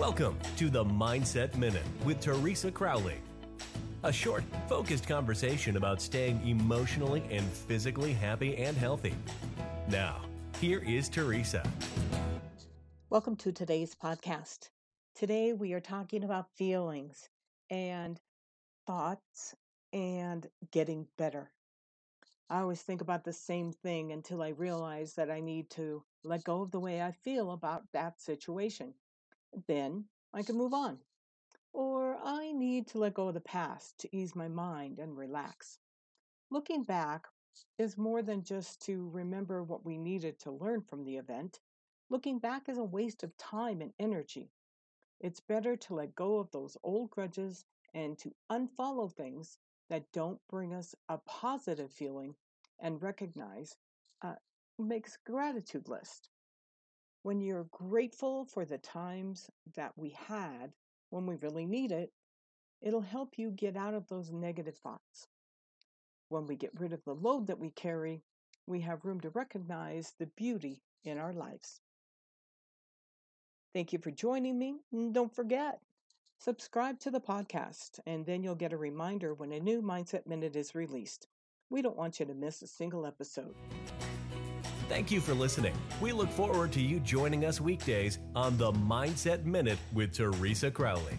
Welcome to the Mindset Minute with Teresa Crowley. A short, focused conversation about staying emotionally and physically happy and healthy. Now, here is Teresa. Welcome to today's podcast. Today we are talking about feelings and thoughts and getting better. I always think about the same thing until I realize that I need to let go of the way I feel about that situation. Then I can move on. Or I need to let go of the past to ease my mind and relax. Looking back is more than just to remember what we needed to learn from the event. Looking back is a waste of time and energy. It's better to let go of those old grudges and to unfollow things that don't bring us a positive feeling and recognize uh, makes gratitude list when you're grateful for the times that we had when we really need it, it'll help you get out of those negative thoughts. When we get rid of the load that we carry, we have room to recognize the beauty in our lives. Thank you for joining me. And don't forget, subscribe to the podcast, and then you'll get a reminder when a new Mindset Minute is released. We don't want you to miss a single episode. Thank you for listening. We look forward to you joining us weekdays on the Mindset Minute with Teresa Crowley.